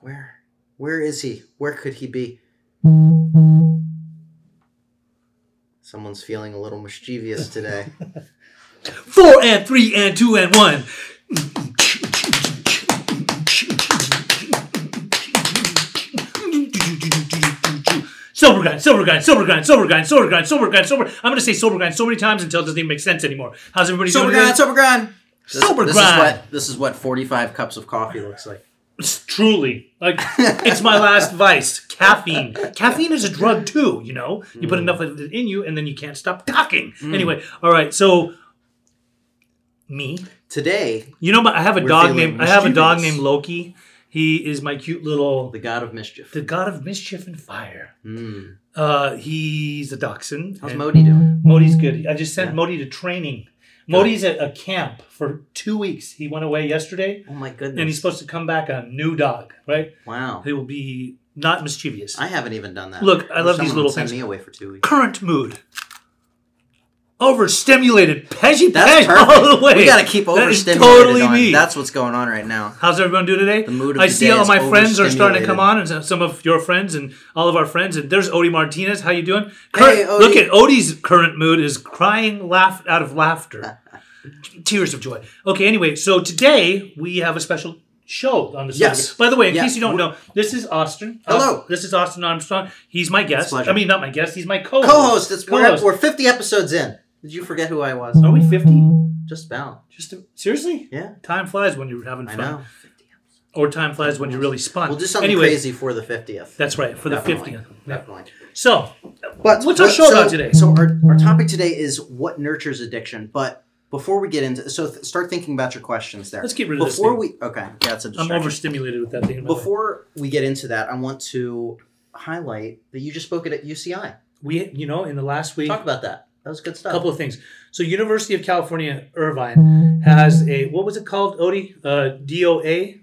Where? Where is he? Where could he be? Someone's feeling a little mischievous today. Four and three and two and one. Silver grind, silver grind, silver grind, silver grind, silver grind, silver grind, silver. I'm gonna say silver grind so many times until it doesn't even make sense anymore. How's everybody Sober doing? grind, today? sober grind. This, Sober this grind. Is what, this is what 45 cups of coffee looks like. Truly, like it's my last vice. Caffeine. Caffeine is a drug too. You know, you put enough of it in you, and then you can't stop talking. Anyway, all right. So, me. Today, You know, I have a We're dog feeling named I have a dog mischievous. named Loki. He is my cute little the god of mischief. the god of mischief and fire. Mm. Uh, he's a dachshund. How's and Modi doing? Modi's good. I just sent Yeah. Modi to training. Modi's at a camp for two weeks. He went away yesterday, Oh my goodness. and he's supposed to come back a new dog. Right? wow. He will be not mischievous. I haven't even done that. Look, I love these little things. me away for two weeks. Current mood. Overstimulated, peggy That's all the way. We got to keep That overstimulated. Totally on. me. That's what's going on right now. How's everyone doing today? The mood of I the see all my friends are starting to come on, and some of your friends and all of our friends. And there's Odie Martinez. How you doing? Hey, Odie. Look at Odie's current mood is crying laugh out of laughter, tears of joy. Okay, anyway, so today we have a special show on the Yes. By the way, in Yeah. case you don't know, this is Austin. Hello. Uh, this is Austin Armstrong. He's my guest. pleasure. I mean, not my guest. He's my co-host. Co-host. It's we're, Co-host. we're 50 episodes in. Did you forget who I was? Are we fifty? Just about. Just to, seriously? Yeah. Time flies when you're having fun. I know. or time flies when you're really spun. We'll do something anyway, crazy for the 50th. That's right for the Definitely. fiftieth. Definitely. So, But What's our but- show so, about today? So our, our topic today is what nurtures addiction. But before we get into so th- start thinking about your questions there. Let's get rid of this before we okay. Yeah, it's a I'm overstimulated with that thing. life. Before we get into that, I want to highlight that you just spoke at UCI. we, you know, in the last week, Talk about that. That was good stuff. a couple of things. So, University of California Irvine has a what was it called? Odie, uh, DOA,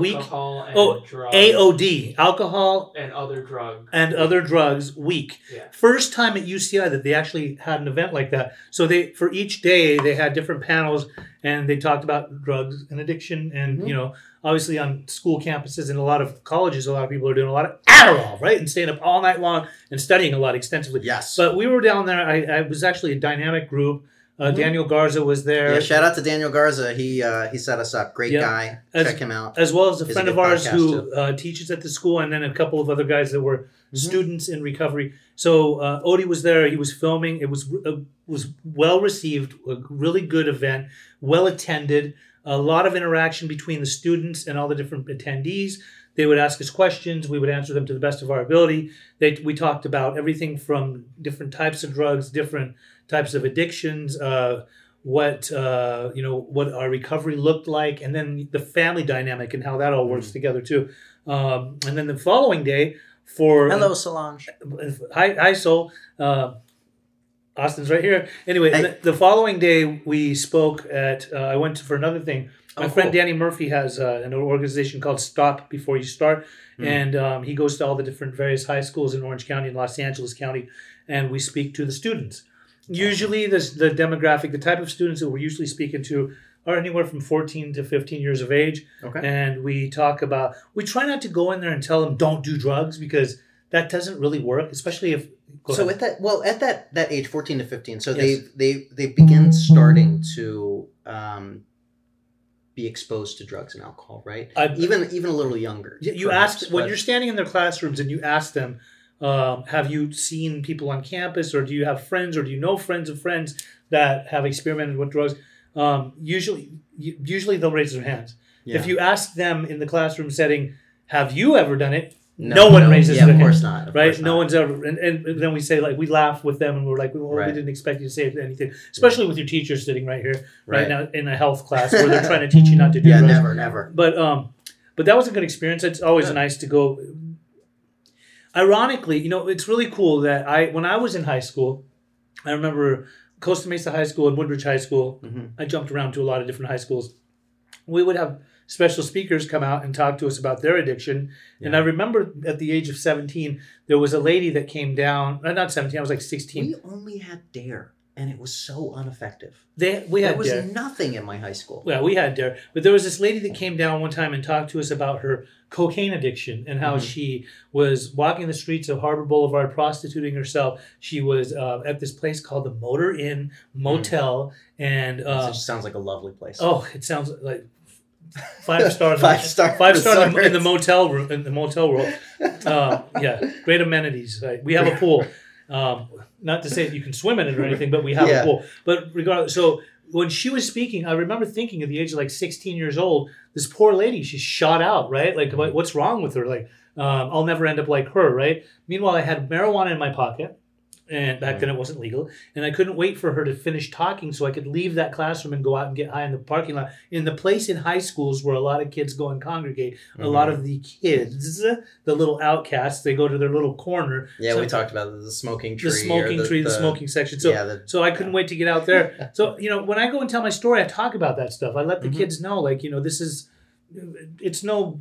Week? and Oh, drugs AOD, alcohol and other drugs. and other drugs week. Yeah. First time at UCI that they actually had an event like that. So they for each day they had different panels and they talked about drugs and addiction and Mhm. you know obviously on school campuses and a lot of colleges a lot of people are doing a lot of Adderall right and staying up all night long and studying a lot extensively. yes. But we were down there. I, I was actually a dynamic group. Uh, Mhm. Daniel Garza was there. yeah, shout out to Daniel Garza. He uh, he set us up. Great Yeah. guy. As- Check him out. as well as a He's friend good of ours who uh, teaches at the school, and then a couple of other guys that were Mhm. students in recovery. So uh, Odie was there. He was filming. It was uh, was well received. A really good event, well attended. A lot of interaction between the students and all the different attendees. They would ask us questions. We would answer them to the best of our ability. They, we talked about everything from different types of drugs, different types of addictions. Uh, what uh, you know what our recovery looked like and then the family dynamic and how that all works together too um, and then the following day for Hello, Solange. hi, hi soul uh, austin's right here anyway Hey. the, the following day we spoke at uh, i went for another thing my Oh, friend cool. danny murphy has uh, an organization called stop before you start Mhm. and um, he goes to all the different various high schools in orange county and los angeles county and we speak to the students usually this, the demographic the type of students that we're usually speaking to are anywhere from 14 to 15 years of age Okay. and we talk about we try not to go in there and tell them don't do drugs because that doesn't really work especially if so at that well at that that age 14 to 15 so Yes. they they they begin starting to um be exposed to drugs and alcohol right? I- even even a little younger you perhaps, ask when you're standing in their classrooms and you ask them um, have you seen people on campus or do you have friends or do you know friends of friends that have experimented with drugs? Um, usually usually they'll raise their hands. Yeah. if you ask them in the classroom setting have you ever done it No, no, one no, raises yeah, their of course not of right? course No not. one's ever, and, and then we say like we laugh with them, and we're like, well, Right. we didn't expect you to say anything, especially with your teacher sitting right here, right, Right. now in a health class where they're trying to teach you not to do yeah drugs. never never But um, but that was a good experience. It's always Good. nice to go. Ironically, you know, it's really cool that I when I was in high school, I remember Costa Mesa High School and Woodbridge High School. Mhm. I jumped around to a lot of different high schools. We would have special speakers come out and talk to us about their addiction. And I remember at the age of 17, there was a lady that came down, uh, not 17, I was like 16. we only had dare and it was so ineffective. They we There was Dare. nothing in my high school. Yeah, we had Dare, but there was this lady that came down one time and talked to us about her cocaine addiction and how Mhm. she was walking the streets of Harbor Boulevard, prostituting herself. She was uh, at this place called the Motor Inn Motel, and it uh, just sounds like a lovely place. oh, it sounds like five stars. Five star Five star in the, in the motel room in the motel room. Uh, yeah, great amenities. Right? We have a pool. Um, not to say that you can swim in it or anything, but we have Yeah. a pool. But regardless, so when she was speaking, I remember thinking at the age of like 16 years old, this poor lady, she's shot out, right? Like, what's wrong with her? Like, um, I'll never end up like her, right? Meanwhile, I had marijuana in my pocket. And back then it wasn't legal, and I couldn't wait for her to finish talking so I could leave that classroom and go out and get high in the parking lot. In the place in high schools where a lot of kids go and congregate, a Mhm. lot of the kids, the little outcasts, they go to their little corner. Yeah, So- we talked about the, the smoking tree. the smoking tree, the, smoking section. So yeah, the, so I couldn't wait to get out there. So you know, when I go and tell my story, I talk about that stuff. I let the Mhm. kids know, like you know, this is, it's no,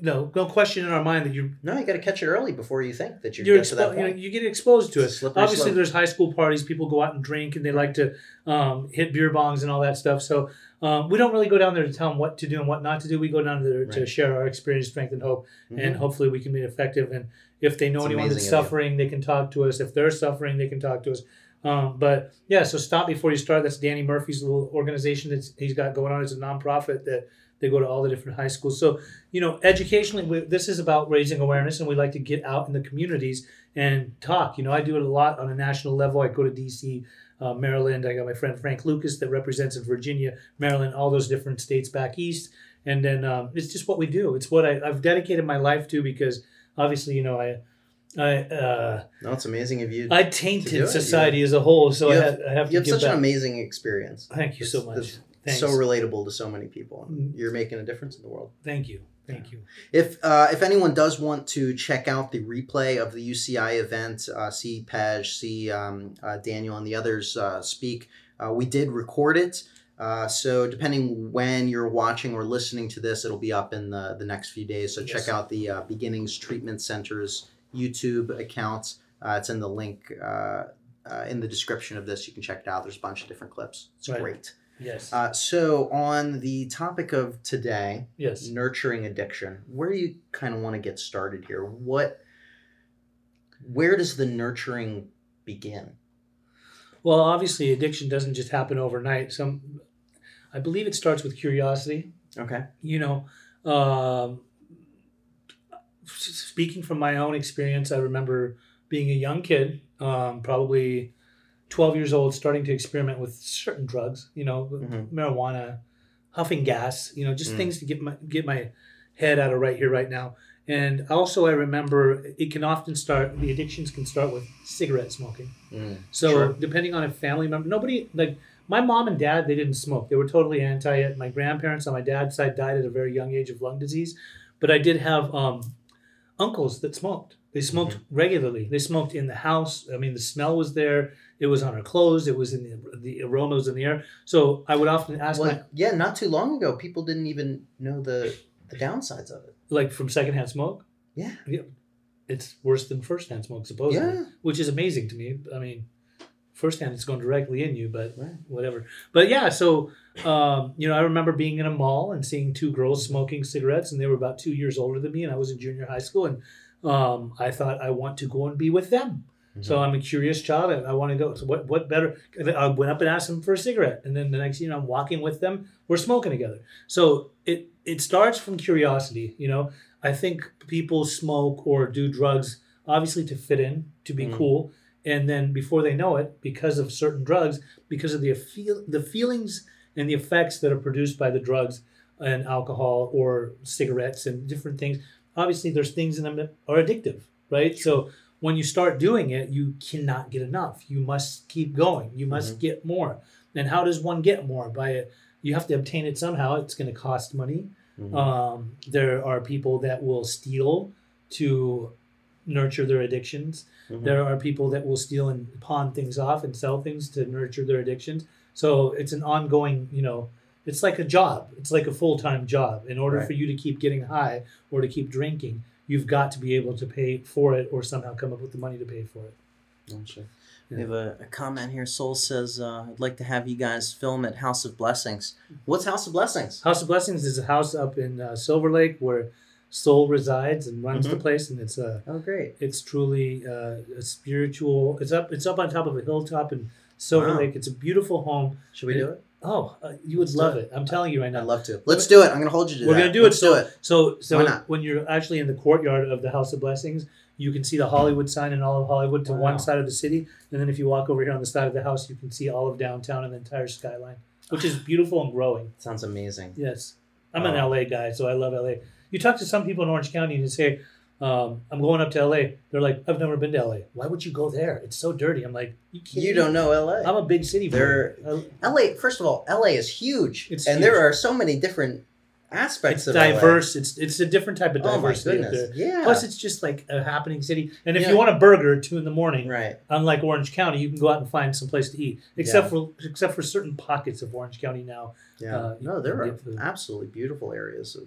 no, no question in our mind that you're no, you got to catch it early before you think that you're, you're get to that expo- you, know, point. you get exposed to it. Slippery Obviously, slope. there's high school parties. People go out and drink, and they like to um, hit beer bongs and all that stuff. So um, we don't really go down there to tell them what to do and what not to do. We go down there to share our experience, strength, and hope, Mhm. and hopefully we can be effective. And if they know It's anyone that's you. suffering, they can talk to us. If they're suffering, they can talk to us. Um, but yeah, so stop before you start. That's Danny Murphy's little organization that he's got going on. It's a nonprofit that they go to all the different high schools. So you know, educationally, we, this is about raising awareness, and we like to get out in the communities and talk. You know, I do it a lot on a national level. I go to D.C., uh, Maryland. I got my friend Frank Lucas that represents in Virginia, Maryland, all those different states back east. And then um, it's just what we do. It's what I, I've dedicated my life to because obviously, you know, I, I, uh, no, it's amazing of you. I tainted it, society as a whole. So You I, have- have, I have you have such back. an amazing experience. Thank you so It's- much. Thanks. So relatable to so many people. Mm. You're making a difference in the world. Thank you. Thank you. If uh, if anyone does want to check out the replay of the UCI event, uh, see Pej, see um, uh, Daniel, and the others uh, speak, uh, we did record it. Uh, so depending when you're watching or listening to this, it'll be up in the, the next few days. So Yes. check out the uh, Beginnings Treatment Center's YouTube account. Uh, it's in the link uh, uh, in the description of this. You can check it out. There's a bunch of different clips. It's Right. great. Yes. Uh, so on the topic of today, yes. nurturing addiction where do you kind of want to get started here what where does the nurturing begin Well, obviously, addiction doesn't just happen overnight. Some, I believe it starts with curiosity. okay You know, um, speaking from my own experience, I remember being a young kid, um, probably 12 years old, starting to experiment with certain drugs, you know, Mhm. marijuana, huffing gas, you know, just Mm. things to get my, get my head out of right here, right now. And also, I remember it can often start, the addictions can start with cigarette smoking. So Sure. depending on a family member, nobody like my mom and dad, they didn't smoke. They were totally anti it. My grandparents on my dad's side died at a very young age of lung disease, but I did have um, uncles that smoked. They smoked Mm-hmm. regularly. They smoked in the house. I mean, the smell was there. It was on our clothes. It was in the the aroma was in the air. So I would often ask well, my yeah not too long ago people didn't even know the the downsides of it like from secondhand smoke. yeah It's worse than firsthand smoke, supposedly. yeah which is amazing to me. I mean, firsthand it's going directly in you, but Right. whatever. But yeah, so um, you know, I remember being in a mall and seeing two girls smoking cigarettes, and they were about two years older than me, and I was in junior high school, and um, I thought I want to go and be with them. So I'm a curious child. and I want to go. So what? What better? I went up and asked them for a cigarette, and then the next, you know, I'm walking with them. We're smoking together. So it it starts from curiosity. You know, I think people smoke or do drugs obviously to fit in, to be Mm. cool, and then before they know it, because of certain drugs, because of the feel the feelings and the effects that are produced by the drugs and alcohol or cigarettes and different things. Obviously, there's things in them that are addictive, right? So when you start doing it, you cannot get enough. You must keep going. You must get more. And how does one get more? By it, you have to obtain it somehow. It's going to cost money. Mhm. Um, there are people that will steal to nurture their addictions. Mhm. There are people that will steal and pawn things off and sell things to nurture their addictions. So it's an ongoing, you know, it's like a job. It's like a full time job. In order Right. for you to keep getting high or to keep drinking, you've got to be able to pay for it or somehow come up with the money to pay for it. Gotcha. We have a, a comment here. Soul says, uh, "I'd like to have you guys film at House of Blessings." What's House of Blessings? House of Blessings is a house up in uh, Silver Lake where Soul resides and runs the Mhm. place, and it's a Oh, great. it's truly uh, a spiritual. It's up it's up on top of a hilltop in Silver Wow. Lake. It's a beautiful home. Should we do it? Oh, uh, you would Let's love do it. I'm telling you right now. I'd love to. Let's do it. I'm going to hold you to that. We're gonna do Let's it. do So, it. so, so Why not? when you're actually in the courtyard of the House of Blessings, you can see the Hollywood sign and all of Hollywood to Wow. one side of the city, and then if you walk over here on the side of the house, you can see all of downtown and the entire skyline, which is beautiful and growing. Sounds amazing. Yes, I'm an Oh. LA guy, so I love LA. You talk to some people in Orange County and you say, um, "I'm going up to LA." They're like, "I've never been to LA. Why would you go there? It's so dirty." I'm like, "You, You don't know LA. I'm a big city. Uh, LA, first of all, LA is huge. It's and huge. there are so many different aspects It's of diverse. It's it's a different type of LA. Oh my diversity. goodness. Yeah. Plus, it's just like a happening city. And if Yeah. you want a burger at two in the morning, right. unlike Orange County, you can go out and find some place to eat. Except Yeah. for except for certain pockets of Orange County now. Yeah. Uh, no, there are absolutely beautiful areas of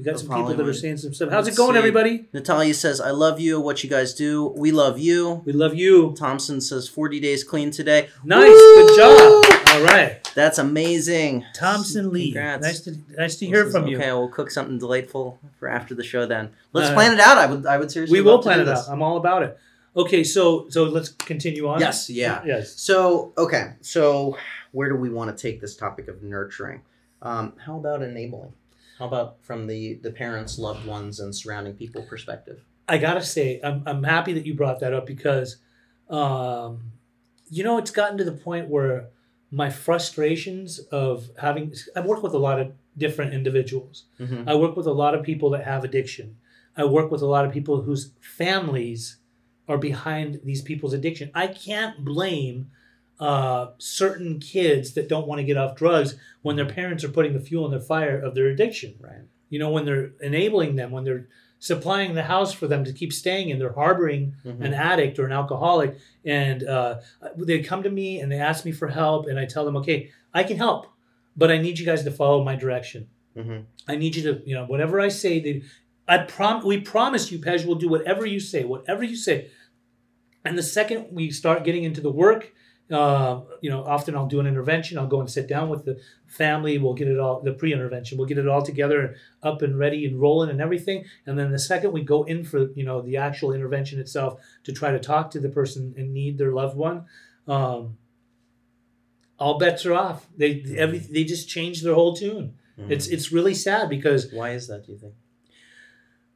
You got some people that are saying some stuff. How's Let's it going, see. everybody? Natalia says, "I love you. What you guys do, we love you." We love you. Thompson says, "40 days clean today." Nice, Woo! good job. All right, That's amazing. Thompson Lee. Congrats. Nice to nice to hear from you. Okay, we'll cook something delightful for after the show. Then let's Uh, plan it out. I would. I would seriously. We will plan it this. out. I'm all about it. Okay, so so let's continue on. Yes, yeah. Yes. So, okay. So, where do we want to take this topic of nurturing? Um, how about enabling? How about from the the parents, loved ones, and surrounding people perspective? I gotta say, I'm I'm happy that you brought that up because, um, you know, it's gotten to the point where my frustrations of having I work with a lot of different individuals. Mm-hmm. I work with a lot of people that have addiction. I work with a lot of people whose families are behind these people's addiction. I can't blame uh, certain kids that don't want to get off drugs when their parents are putting the fuel in the fire of their addiction. Right. You know, when they're enabling them, when they're supplying the house for them to keep staying in, they're harboring Mhm. an addict or an alcoholic, and uh, they come to me and they ask me for help, and I tell them, okay, I can help, but I need you guys to follow my direction. Mhm. I need you to, you know, whatever I say, they, I prom, we promise you, Pej, we'll do whatever you say, whatever you say. And the second we start getting into the work, uh, you know, often I'll do an intervention. I'll go and sit down with the family. We'll get it all, the pre-intervention. We'll get it all together, up and ready and rolling and everything. And then the second we go in for, you know, the actual intervention itself to try to talk to the person in need, their loved one, um, all bets are off. They every they just change their whole tune. Mhm. It's it's really sad because Why is that? Do you think?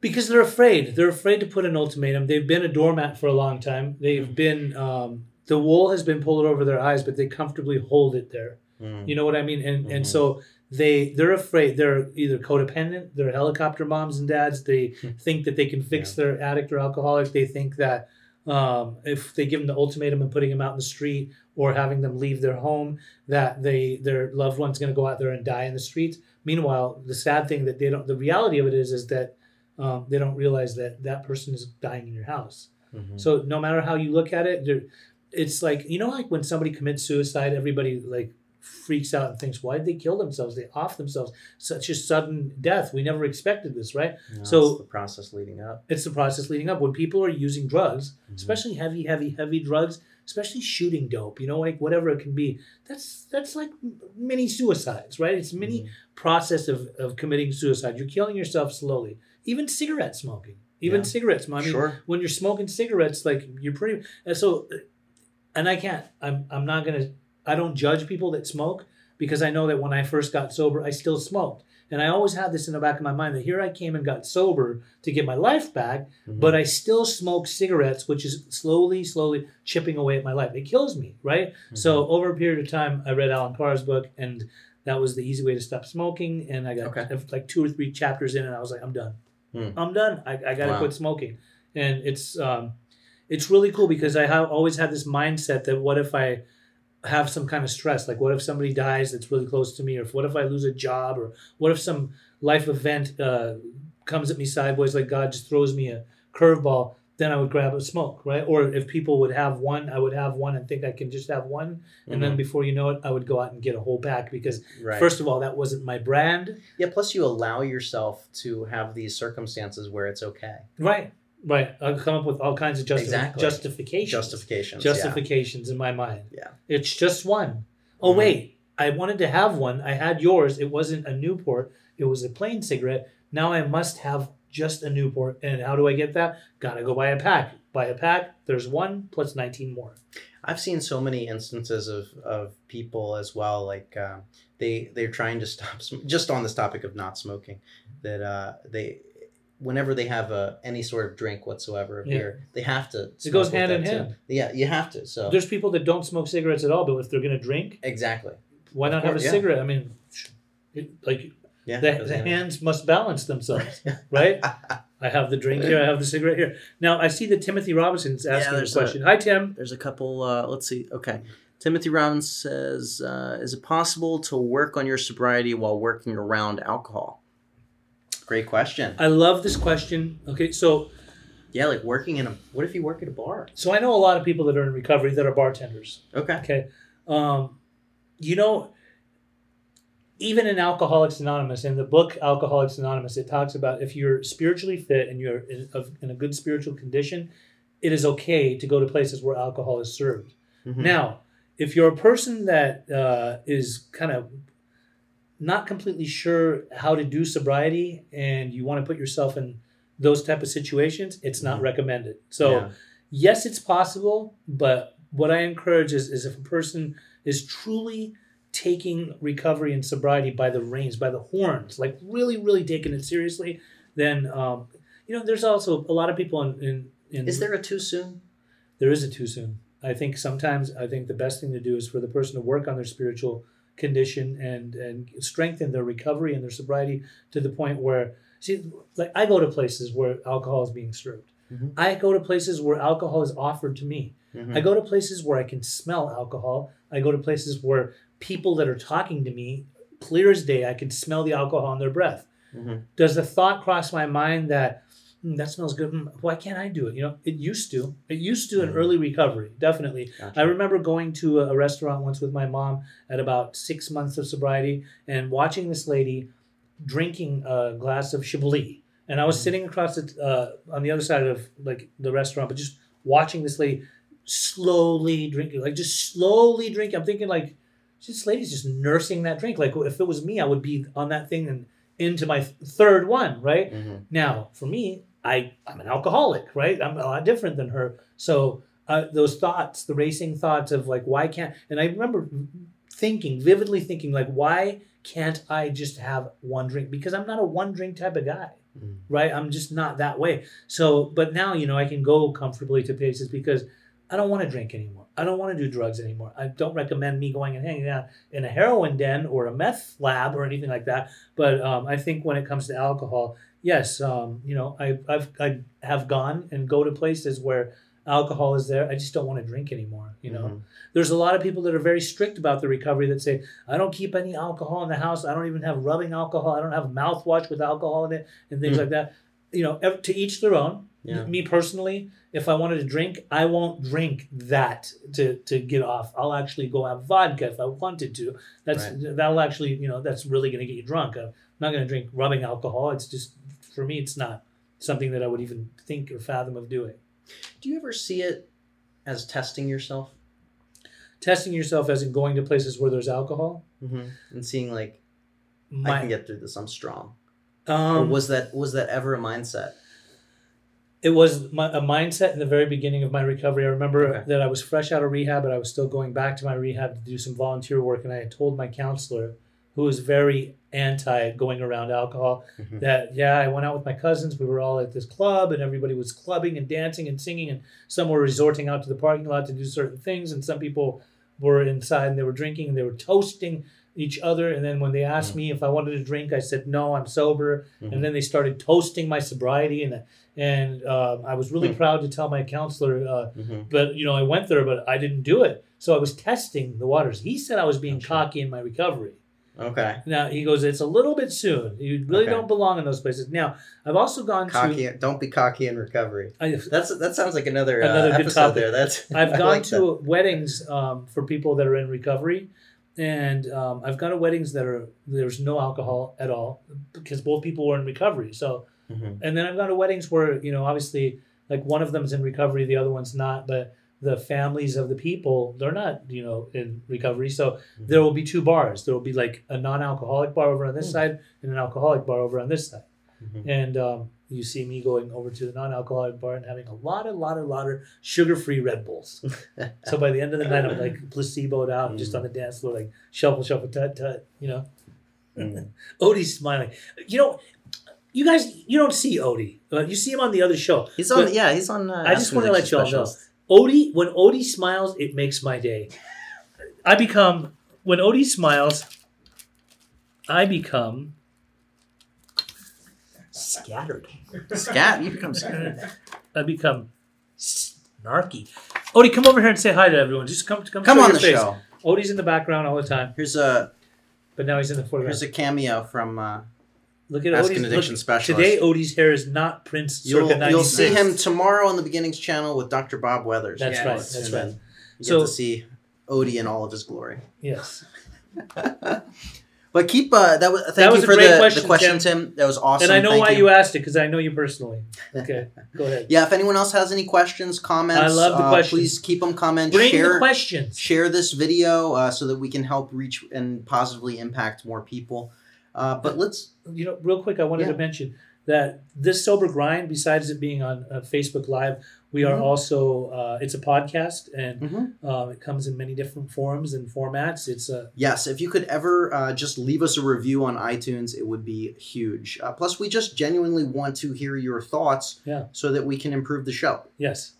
because they're afraid. They're afraid to put an ultimatum. They've been a doormat for a long time. They've been um, the wool has been pulled over their eyes, but they comfortably hold it there. Mm. You know what I mean? And and Mhm. so they they're afraid. They're either codependent. They're helicopter moms and dads. They think that they can fix their addict or alcoholic. They think that um, if they give them the ultimatum and putting them out in the street or having them leave their home, that they their loved one's going to go out there and die in the streets. Meanwhile, the sad thing that they don't. The reality of it is is that um, they don't realize that that person is dying in your house. Mhm. So no matter how you look at it, it's like you know, like when somebody commits suicide, everybody like freaks out and thinks, "Why did they kill themselves? They off themselves. Such a sudden death. We never expected this, right?" No, So- it's the process leading up. It's the process leading up when people are using drugs, Mhm. especially heavy, heavy, heavy drugs, especially shooting dope. You know, like whatever it can be. That's that's like mini suicides, right? It's mini Mhm. process of of committing suicide. You're killing yourself slowly. Even cigarette smoking. Even Yeah. cigarettes. I mean, sure. when you're smoking cigarettes, like you're pretty. And so, and I can't. I'm. I'm not gonna. I don't judge people that smoke because I know that when I first got sober, I still smoked, and I always had this in the back of my mind that here I came and got sober to get my life back, Mhm. but I still smoke cigarettes, which is slowly, slowly chipping away at my life. It kills me, right? Mm-hmm. So over a period of time, I read Allen Carr's book, and that was the easy way to stop smoking. And I got Okay. like two or three chapters in, and I was like, I'm done. Hmm. I'm done. I, I got to Wow. quit smoking. And it's um, it's really cool because I have always had this mindset that what if I have some kind of stress? Like what if somebody dies that's really close to me, or if, what if I lose a job, or what if some life event uh, comes at me sideways, like God just throws me a curveball? Then I would grab a smoke, right? Or if people would have one, I would have one and think I can just have one, and then before you know it, I would go out and get a whole pack because Mm-hmm. right. first of all, that wasn't my brand, yeah. Plus, you allow yourself to have these circumstances where it's okay. right? Right. I'll come up with all kinds of justi- Exactly. justifications. Justifications. yeah. justifications in my mind. Yeah. It's just one. Oh Mhm. wait, I wanted to have one. I had yours. It wasn't a Newport. It was a plain cigarette. Now I must have just a Newport. And how do I get that? Gotta go buy a pack. Buy a pack. There's one plus 19 more. I've seen so many instances of, of people as well, like uh, they they're trying to stop sm- just on this topic of not smoking, that uh, they whenever they have a any sort of drink whatsoever of Yeah. beer, they have to. It goes smoke with hand in that too. hand. Yeah, you have to. So There's people that don't smoke cigarettes at all, but if they're gonna drink, exactly. why Of not have a yeah. cigarette? I mean, it, like Yeah. the, the hand in hand. hands must balance themselves, right? I have the drink here. I have the cigarette here. Now I see that Timothy Robinson's asking a there's a- question. Hi, Tim. There's a couple. Uh, let's see. Okay. Timothy Robbins says, uh, "Is it possible to work on your sobriety while working around alcohol?" Great question. I love this question. Okay, so Yeah, like working in a. What if you work at a bar? so I know a lot of people that are in recovery that are bartenders. Okay. Okay, um, you know, even in Alcoholics Anonymous, in the book Alcoholics Anonymous, it talks about if you're spiritually fit and you're in, of, in a good spiritual condition, it is okay to go to places where alcohol is served. Mhm. Now, if you're a person that uh, is kind of not completely sure how to do sobriety and you want to put yourself in those type of situations, it's not Mhm. recommended. So, Yeah. yes, it's possible, but what I encourage is, is if a person is truly taking recovery and sobriety by the reins, by the horns, like really, really taking it seriously, then um, you know, there's also a lot of people in, in, in Is there a too soon? there is a too soon. I think sometimes I think the best thing to do is for the person to work on their spiritual condition and and strengthen their recovery and their sobriety to the point where see like I go to places where alcohol is being served. Mhm. I go to places where alcohol is offered to me. Mhm. I go to places where I can smell alcohol. I go to places where people that are talking to me clear as day I can smell the alcohol in their breath Mhm. does the thought cross my mind that "Hmm, that smells good Hmm, why can't i do it you know it used to it used to in Mhm. early recovery definitely Gotcha. i remember going to a, restaurant once with my mom at about six months of sobriety and watching this lady drinking a glass of chablis and i was Mhm. sitting across the, uh, on the other side of like the restaurant but just watching this lady slowly drinking like just slowly drinking i'm thinking like this lady's just nursing that drink like if it was me i would be on that thing and into my third one right Mhm. now, for me, I I'm an alcoholic, right? I'm a lot different than her. So uh, those thoughts, the racing thoughts of like, why can't? And I remember thinking, vividly thinking, like, why can't I just have one drink? Because I'm not a one drink type of guy, Mhm. right? I'm just not that way. So, but now you know I can go comfortably to places because I don't want to drink anymore. I don't want to do drugs anymore. I don't recommend me going and hanging out in a heroin den or a meth lab or anything like that. But um, I think when it comes to alcohol, yes, um, you know, I, I've I have gone and go to places where alcohol is there. I just don't want to drink anymore. You know, Mhm. there's a lot of people that are very strict about the recovery that say, I don't keep any alcohol in the house. I don't even have rubbing alcohol. I don't have mouthwash with alcohol in it and things Hmm. like that. You know, to each their own. Yeah. Me personally, if I wanted to drink, I won't drink that to, to get off. I'll actually go have vodka if I wanted to. That's that'll actually, you know, that's really going to get you drunk. I'm not going to drink rubbing alcohol. It's just for me, it's not something that I would even think or fathom of doing. Do you ever see it as testing yourself Testing yourself as in going to places where there's alcohol. mm-hmm. and seeing like I can get through this. I'm strong. Um, or was that was that ever a mindset? it was my, a mindset in the very beginning of my recovery. I remember Okay. that I was fresh out of rehab, but I was still going back to my rehab to do some volunteer work. And I had told my counselor, who was very anti going around alcohol, Mhm. that, yeah, I went out with my cousins. We were all at this club and everybody was clubbing and dancing and singing. And some were resorting out to the parking lot to do certain things. And some people were inside and they were drinking and they were toasting each other. And then when they asked Mm. me if I wanted to drink, I said, no, I'm sober Mhm. and then they started toasting my sobriety and and um, I was really Hmm. proud to tell my counselor uh, Mhm. but you know I went there but I didn't do it so I was testing the waters he said I was being Gotcha. cocky in my recovery Okay. now he goes it's a little bit soon you really Okay. don't belong in those places now I've also gone to Cocky. Don't be cocky in recovery. I, That's that sounds like another, Another uh, good episode topic. there. That's I've gone like to weddings um, for people that are in recovery, and um, I've gone to weddings that are there's no alcohol at all because both people were in recovery. So. Mhm. and then I've gone to weddings where you know obviously like one of them's in recovery, the other one's not, but the families of the people they're not you know in recovery so there will be two bars there will be like a non-alcoholic bar over on this Mm. side and an alcoholic bar over on this side Mhm. and um, you see me going over to the non-alcoholic bar and having a lot, a lot, a lot of sugar-free Red Bulls. so by the end of the night, I'm like placeboed out, just on the dance floor, like shuffle, shuffle, tut, tut. You know, Mm. Odie's smiling. You know, you guys, you don't see Odie. You see him on the other show. He's on. Yeah, he's on. Uh, I just want to let y'all know, Odie. When Odie smiles, it makes my day. I become when Odie smiles. I become scattered. Scat, you become scat. I become snarky. Odie, come over here and say hi to everyone. Just come, come, Come on the face. show. Odie's in the background all the time, Here's a but now he's in the foreground. here's a cameo from. Uh, look at Ask Odie's an Addiction look, Specialist. Today, Odie's hair is not Prince you'll circa you'll see him tomorrow on the Beginnings channel with Dr. Bob Weathers. That's Yes. right. That's And right. then You So- get to see Odie in all of his glory. Yes. But keep uh, that was thank That was you for the question, the question, Tim. That was awesome. and I know Thank why you. asked it because I know you personally. Okay, go ahead. Yeah, if anyone else has any questions, comments, I love the uh, questions. please keep them coming. Bring share the questions. share this video uh, so that we can help reach and positively impact more people. Uh, but let's you know, real quick, I wanted Yeah. to mention that this sober grind, besides it being on uh, Facebook Live, we are Mhm. also uh, it's a podcast and Mhm. uh, it comes in many different forms and formats. It's a Yes, if you could ever uh, just leave us a review on iTunes, it would be huge. Uh, plus, we just genuinely want to hear your thoughts Yeah. so that we can improve the show. yes.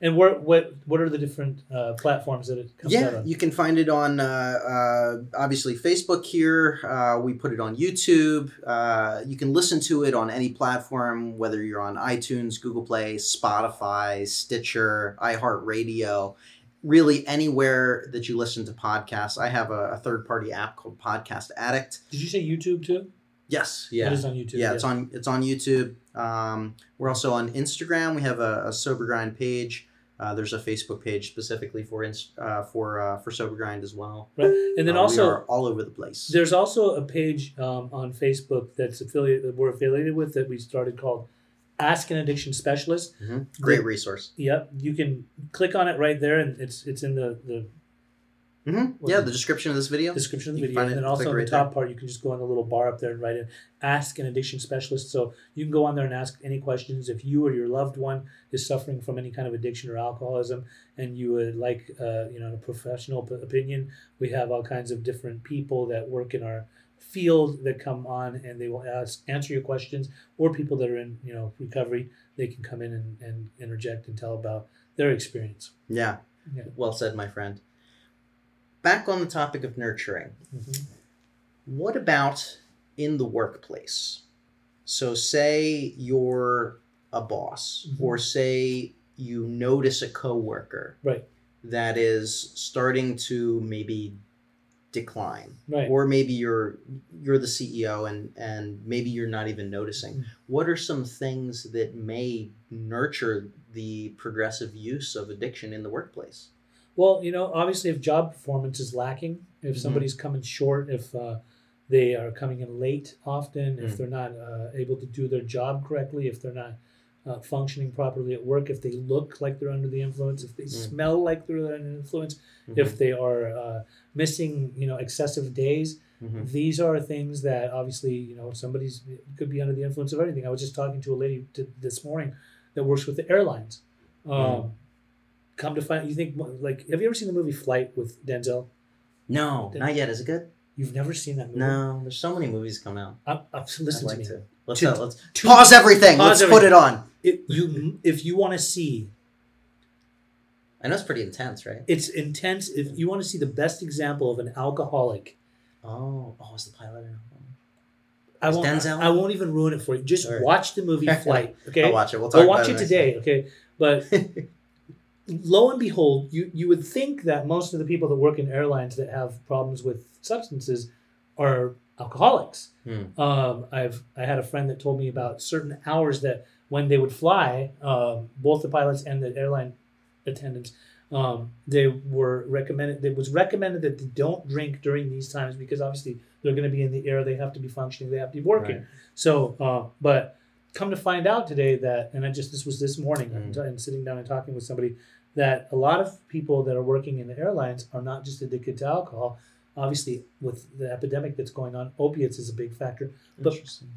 And where what what are the different uh, platforms that it comes out Yeah, on? you can find it on uh, uh, obviously Facebook here. Uh, we put it on YouTube. Uh, you can listen to it on any platform, whether you're on iTunes, Google Play, Spotify, Stitcher, iHeartRadio. Really, anywhere that you listen to podcasts. I have a, a third party app called Podcast Addict. Did you say YouTube too? Yes, yeah, It is on YouTube. yeah. It's on it's on YouTube. Um, we're also on Instagram. We have a, a Sober Grind page. Uh, there's a Facebook page specifically for uh, for uh, for Sober Grind as well. Right. And then Uh, we also are all over the place. There's also a page um, on Facebook that's affiliated that we're affiliated with that we started called Ask an Addiction Specialist. Mhm. Great resource. Yep, you can click on it right there, and it's it's in the, the hmm Yeah, the description of this video. description of the video, and then also in right the top part, you can just go on the little bar up there and write in "Ask an Addiction Specialist." So you can go on there and ask any questions if you or your loved one is suffering from any kind of addiction or alcoholism, and you would like, uh, you know, a professional p- opinion. We have all kinds of different people that work in our field that come on and they will ask answer your questions or people that are in you know recovery they can come in and, and interject and tell about their experience Yeah. Yeah. Well said, my friend. Back on the topic of nurturing. Mhm. What about in the workplace? So, say you're a boss, Mhm. or say you notice a coworker Right. that is starting to maybe decline, right or maybe you're you're the CEO and and maybe you're not even noticing. Mhm. What are some things that may nurture the progressive use of addiction in the workplace? Well, you know, obviously, if job performance is lacking, if Mhm. somebody's coming short, if uh, they are coming in late often, if Mm. they're not uh, able to do their job correctly, if they're not uh, functioning properly at work, if they look like they're under the influence, if they Mm. smell like they're under the influence, if they are uh, missing, you know, excessive days, Mhm. these are things that obviously, you know, somebody's could be under the influence of anything. I was just talking to a lady t- this morning that works with the airlines. Um, Mm. Come to find, you think like, have you ever seen the movie Flight with Denzel? no, not yet. Is it good? You've never seen that movie? No, there's so many movies coming out. I, I, listen I'd to like me. to. Let's To- uh, let's Two- pause everything. Pause let's put it on. It, you, if you want to see, I know it's pretty intense, right? it's intense. If you want to see the best example of an alcoholic, Oh, oh, is the pilot? I won't. Denzel? I won't even ruin it for you. Just right. watch the movie Flight. Okay, I'll watch it. We'll talk about watch it today. Okay, but lo and behold, you you would think that most of the people that work in airlines that have problems with substances are alcoholics. Hmm. Um, I've I had a friend that told me about certain hours that when they would fly, um, both the pilots and the airline attendants, um, they were recommended. It was recommended that they don't drink during these times because obviously they're going to be in the air. They have to be functioning. They have to be working. Right. So, uh, but come to find out today that, and I just this was this morning, Mm. and sitting down and talking with somebody that a lot of people that are working in the airlines are not just addicted to alcohol. Obviously, with the epidemic that's going on, opiates is a big factor, but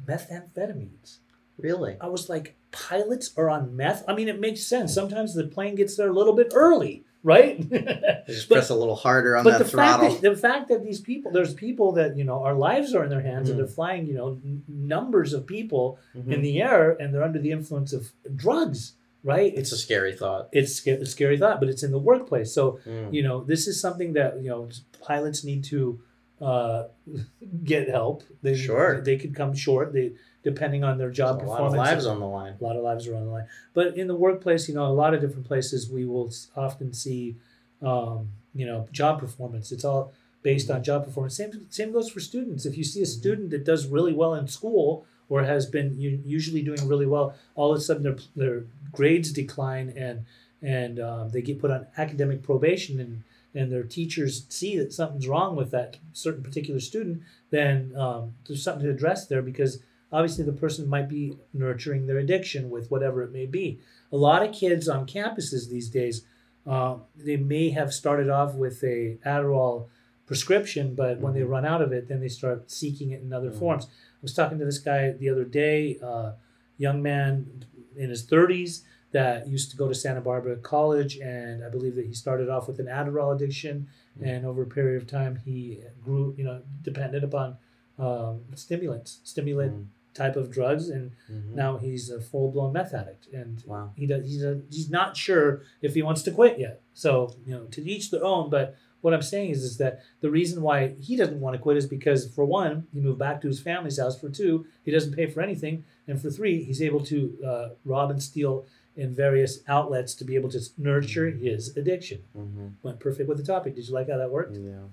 methamphetamines. Really? I was like, pilots are on meth. I mean, it makes sense. Sometimes the plane gets there a little bit early, right? Just But- press a little harder on but that the throttle. fact that the fact that these people, there's people that you know, our lives are in their hands, and Mm. they're flying, you know, n- numbers of people Mhm. in the air, and they're under the influence of drugs, right? It's a scary thought. it's a scary thought, but it's in the workplace. So Mm. you know, this is something that you know pilots need to uh, get help. They, Sure. they could come short. They depending on their job There's a lot of lives on the line. a lot of lives are on the line. But in the workplace, you know, a lot of different places, we will often see, um, you know, job performance. It's all based on job performance. Same same goes for students. If you see a student that does really well in school or has been usually doing really well, all of a sudden their their grades decline and and um, they get put on academic probation and and their teachers see that something's wrong with that certain particular student, then um, there's something to address there because obviously the person might be nurturing their addiction with whatever it may be. A lot of kids on campuses these days, uh, they may have started off with a Adderall prescription, but when they Mhm. run out of it, then they start seeking it in other Mhm. forms. I was talking to this guy the other day, uh, young man in his 30s that used to go to Santa Barbara College, and I believe that he started off with an Adderall addiction, Mhm. and over a period of time, he grew, you know, dependent upon um, stimulants, stimulant Mm. type of drugs, and Mhm. now he's a full blown meth addict, and Wow. he does he's a, he's not sure if he wants to quit yet. So you know, to each their own. But what I'm saying is is that the reason why he doesn't want to quit is because for one, he moved back to his family's house. For two, he doesn't pay for anything, and for three, he's able to uh, rob and steal in various outlets to be able to nurture his addiction. Mhm. Went perfect with the topic. Did you like how that worked? Yeah.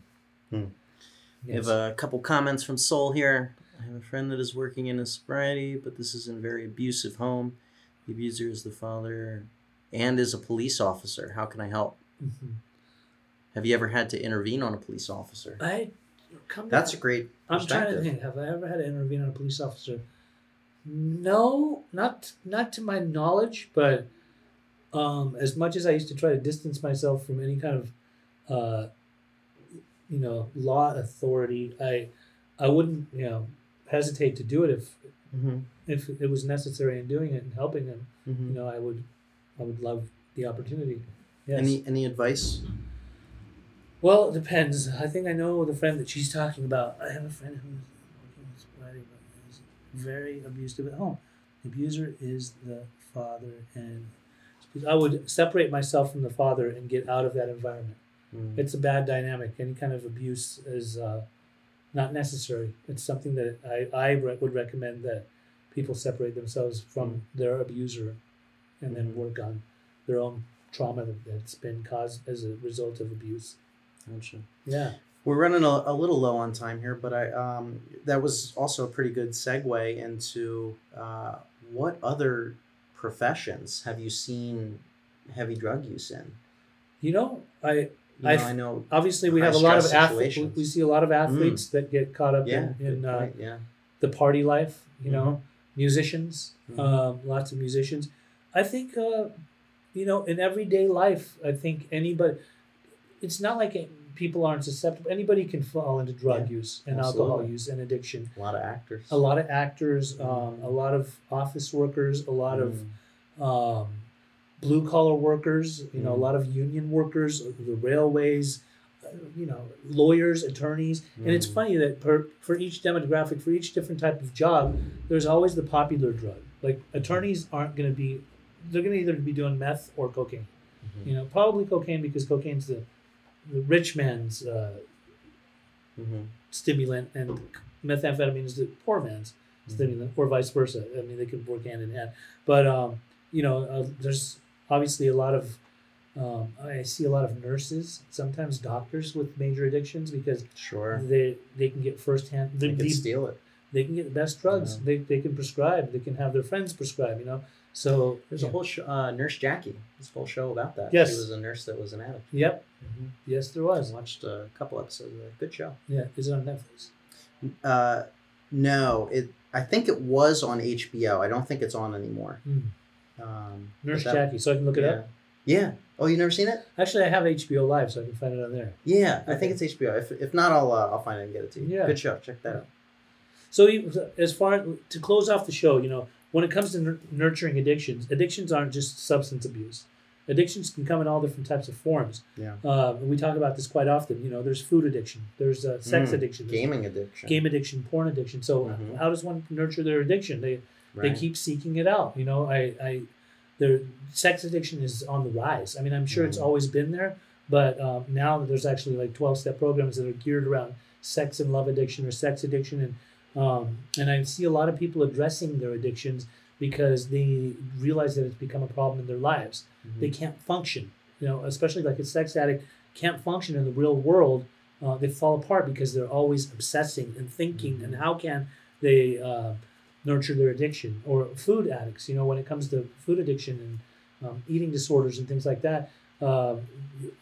We Yes. have a couple comments from Soul here. I have a friend that is working in a sobriety, but this is in a very abusive home. The abuser is the father and is a police officer. How can I help? Mhm. Have you ever had to intervene on a police officer? I come. That's a great I'm trying to think. Have I ever had to intervene on a police officer? No, not not to my knowledge. But um, as much as I used to try to distance myself from any kind of, uh, you know, law authority, I I wouldn't you know hesitate to do it if Mm-hmm. if it was necessary in doing it and helping them. Mm-hmm. You know, I would I would love the opportunity. Yes. Any any advice? Well, it depends. I think I know the friend that she's talking about. I have a friend who's working sobriety, but is very abusive at home. The abuser is the father, and I would separate myself from the father and get out of that environment. Mm-hmm. It's a bad dynamic. Any kind of abuse is uh, not necessary. It's something that I, I re- would recommend that people separate themselves from their abuser and then Mhm. work on their own trauma that- that's been caused as a result of abuse. Yeah. We're running a, a little low on time here, but I um, that was also a pretty good segue into uh, what other professions have you seen heavy drug use in? You know, I You know, I- know. obviously we have a lot of athletes. We, we see a lot of athletes that get caught up Yeah, in, in uh, yeah. the party life. You know, musicians, Mhm. um, lots of musicians. I think, uh, you know, in everyday life, I think anybody. It's not like people aren't susceptible. Anybody can fall into drug Yeah, use and alcohol use and addiction. A lot of actors. A lot of actors, um, a lot of office workers, a lot of Mm. um, blue collar workers, you know, a Mm. lot of union workers, the railways, uh, you know, lawyers, attorneys. And it's Mm. funny that per, for each demographic, for each different type of job, there's always the popular drug. Like attorneys aren't going to be, they're going to either be doing meth or cocaine. Mhm. You know, probably cocaine because cocaine's the, the rich man's uh, Mhm. stimulant and methamphetamine is the poor man's stimulant or vice versa. I mean, they can work hand in hand. But, um, you know, uh, there's obviously a lot of, um, I see a lot of nurses, sometimes doctors with major addictions because Sure. they they can get firsthand, They they, could they, steal it. they can get the best drugs. Yeah. They, they can prescribe, they can have their friends prescribe, you know. So, There's yeah. a whole show, uh, Nurse Jackie. There's a whole show about that. Yes. She was a nurse that was an addict. Yep. Mm-hmm. Yes, there was. I watched a couple episodes of it. Good show. Yeah. Is it on Netflix? Uh, No, it. I think it was on HBO. I don't think it's on anymore. Hmm. Um, Nurse that- Jackie, so I can look it yeah. up. Yeah. Oh, you never seen it? Actually, I have HBO Live, so I can find it on there. Yeah, I think it's HBO. If, if not, I'll uh, I'll find it and get it to you. Yeah. Good show. Check that out. So, as far to close off the show, you know, when it comes to nur- nurturing addictions, addictions aren't just substance abuse. Addictions can come in all different types of forms. Yeah. Uh, and we talk about this quite often. You know, there's food addiction, there's uh, sex Mm, addiction, there's Gaming addiction. game addiction, porn addiction. So, Mhm. how does one nurture their addiction? They Right. they keep seeking it out. You know, I, I, their sex addiction is on the rise. I mean, I'm sure it's Mhm. always been there, but um, now there's actually like 12 step programs that are geared around sex and love addiction or sex addiction, and um, and I see a lot of people addressing their addictions because they realize that it's become a problem in their lives. Mhm. They can't function. You know, especially like a sex addict can't function in the real world. Uh, they fall apart because they're always obsessing and thinking. And how can they uh, nurture their addiction? Or food addicts, you know, when it comes to food addiction and um, eating disorders and things like that, um,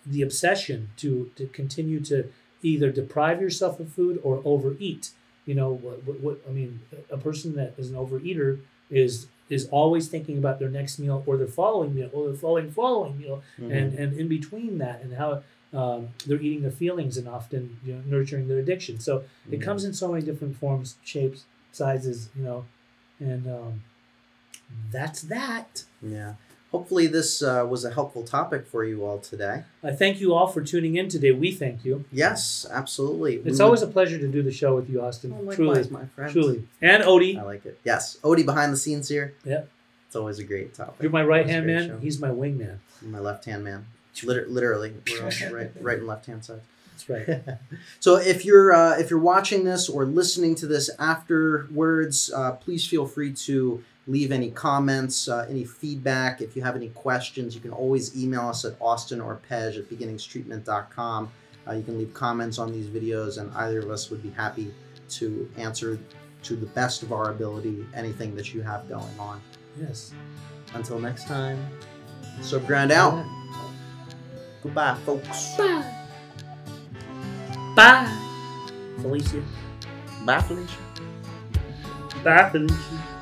the obsession to to continue to either deprive yourself of food or overeat. You know, what, what, what I mean, a person that is an overeater is is always thinking about their next meal or their following meal or their following following meal Mhm. and and in between that and how um, they're eating their feelings and often you know nurturing their addiction so it Mhm. comes in so many different forms shapes sizes you know and um, that's that Yeah. Hopefully, this uh, was a helpful topic for you all today. i thank you all for tuning in today we thank you Yes, absolutely. it's always a pleasure to do the show with you austin oh, truly my friend. truly and odie I like it. Yes, Odie behind the scenes here. Yeah. It's always a great topic. you're my right hand Always a great man show. he's my wingman my left hand man. Liter- literally, right, right and left hand side. that's right so if you're uh, if you're watching this or listening to this afterwards, uh, please feel free to leave any comments, uh, any feedback. If you have any questions, you can always email us at austin or pej at beginningstreatment.com. Uh, you can leave comments on these videos, and either of us would be happy to answer to the best of our ability anything that you have going on. yes Until next time, Subground out. Goodbye, folks. bye bye felicia Bye, Felicia. bye felicia